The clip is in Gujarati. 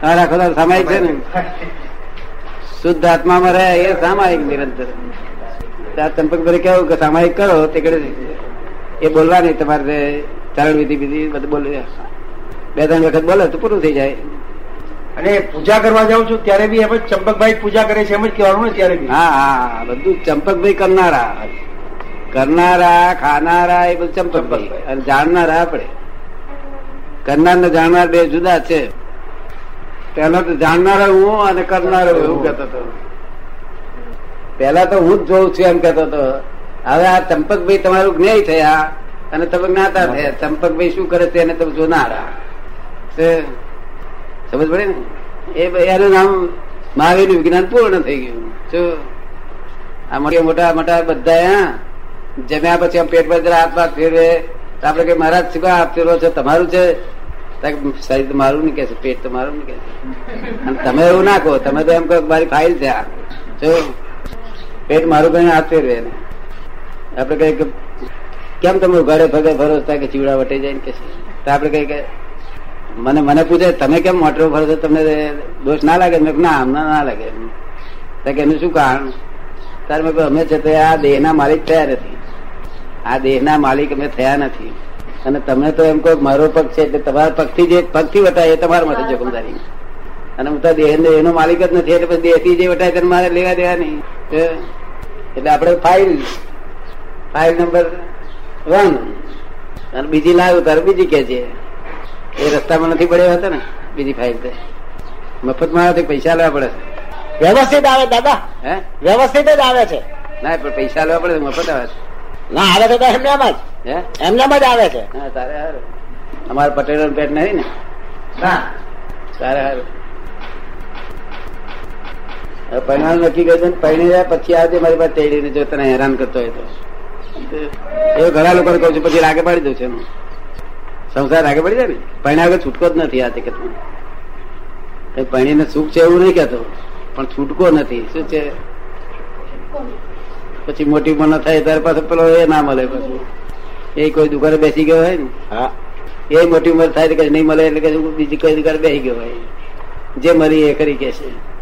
તમારે રાખો તો સામાયિક છે ને? શુદ્ધ આત્મામાં રહે એ સામાયિક નિરંતર. ત્યાં ચંપકભાઈ કેવું કે સામાયિક કરો તે કરે એ બોલવા નહીં તમારે ચરણ વિધિ વિધિ બધું બોલે. બે ત્રણ વખત બોલે તો પૂરું થઈ જાય. અને પૂજા કરવા જાઉં છું ત્યારે બી એમ જ ચંપકભાઈ પૂજા કરે છે એમ જ કહેવાનું ને ત્યારે બી. હા હા બધું ચંપકભાઈ કરનારા. કરનારા ખાનારા એ બધું ચંપકભાઈ. અને જાણનારા આપણે. કરનાર ને જાણનાર બે જુદા છે. પેલા તો જાણનાર હું અને કરનાર એવું કેતો હતો. પેલા તો હું જ જોઉં છું એમ કેતો હતો. હવે આ ચંપકભાઈ તમારું જ્ઞેય થયા અને તમે જ્ઞાતા થયા. ચંપકભાઈ શું કરે છે એને તમે જોનારા. સમજ પડે ને? એ એનું નામ મહાવીર વિજ્ઞાન પૂર્ણ થઈ ગયું. શું આ મોટા મોટા મોટા બધા જમ્યા પછી આમ પર હાથ પાથ ફેરવે આપડે કઈ મહારાજ શું હાથ ફેરવો છે? તમારું છે? કે શરીર તો મારું નહીં કે છે પેટ તો મારું નહીં કે છે અને તમે એવું ના કહો, તમે તો એમ કહો મારી ફાઇલ આ. જો, પેટ મારું કઈ હાથ ફેરવે ને. આપડે કહીએ કે, કેમ તમે ઘરે ભગે થાય કે ચીવડા વટે જાય ને કે તો આપડે કહીએ કે, મને મને પૂછે, તમે કેમ મોટરો ભરો છો? તમને દોષ ના લાગે? મેં ના, અમને ના લાગે. કે એનું શું કારણ? તારે મેં અમે છે તે આ દેહના માલિક થયા નથી. આ દેહના માલિક અમે થયા નથી. અને તમે તો એમ કહો મારો પગ છે એટલે તમારા પગથી જે પગથી વટાય એ તમારા માટે જોખમદારી. અને હું તો દેહ એનો માલિક જ નથી એટલે પછી દેહથી જે વટાય તેને મારે લેવા દેવા નહીં એટલે આપણે ફાઇલ ફાઇલ નંબર વન. અને બીજી લાવ્યું તારે બીજી કે છે. એ રસ્તામાં નથી પડ્યો હતા ને બીજી ફાઇલ તો. મફતમાં આવે પૈસા લેવા પડે વ્યવસ્થિત આવે દાદા. હે? વ્યવસ્થિત જ આવે છે. ના પણ પૈસા લેવા પડે મફત આવે છે. ના આવે છે તો એમનામાં જ. હે? એમનામ જ આવે છે. હા તારે હારું. અમારે પટેલ પેટ નહીં ને? તારે હારું. પરિણામ નક્કી કરી દે ને પરણી જાય પછી આવજે મારી પાસે તેડીને જો તને હેરાન કરતો હોય તો. એ ઘણા લોકોને કહું છું પછી રાગે પાડી દઉં છું એનું સંસાર રાગે પડી જાય ને? પરણ્યા આગળ છૂટકો જ નથી આ જગતમાં. કઈ પરણીને સુખ છે એવું નહીં કહેતો. પણ છૂટકો નથી. શું છે? પછી મોટી ઉંમર ન થાય ત્યારે પાછો પેલો એ ના મળે પછી. એ કોઈ દુકાને બેસી ગયો હોય ને? હા. એ મોટી ઉંમર થાય કે નહીં મળે એટલે કે બીજી કોઈ દુકાને બેસી ગયો હોય. જે મળી એ કરી કે છે.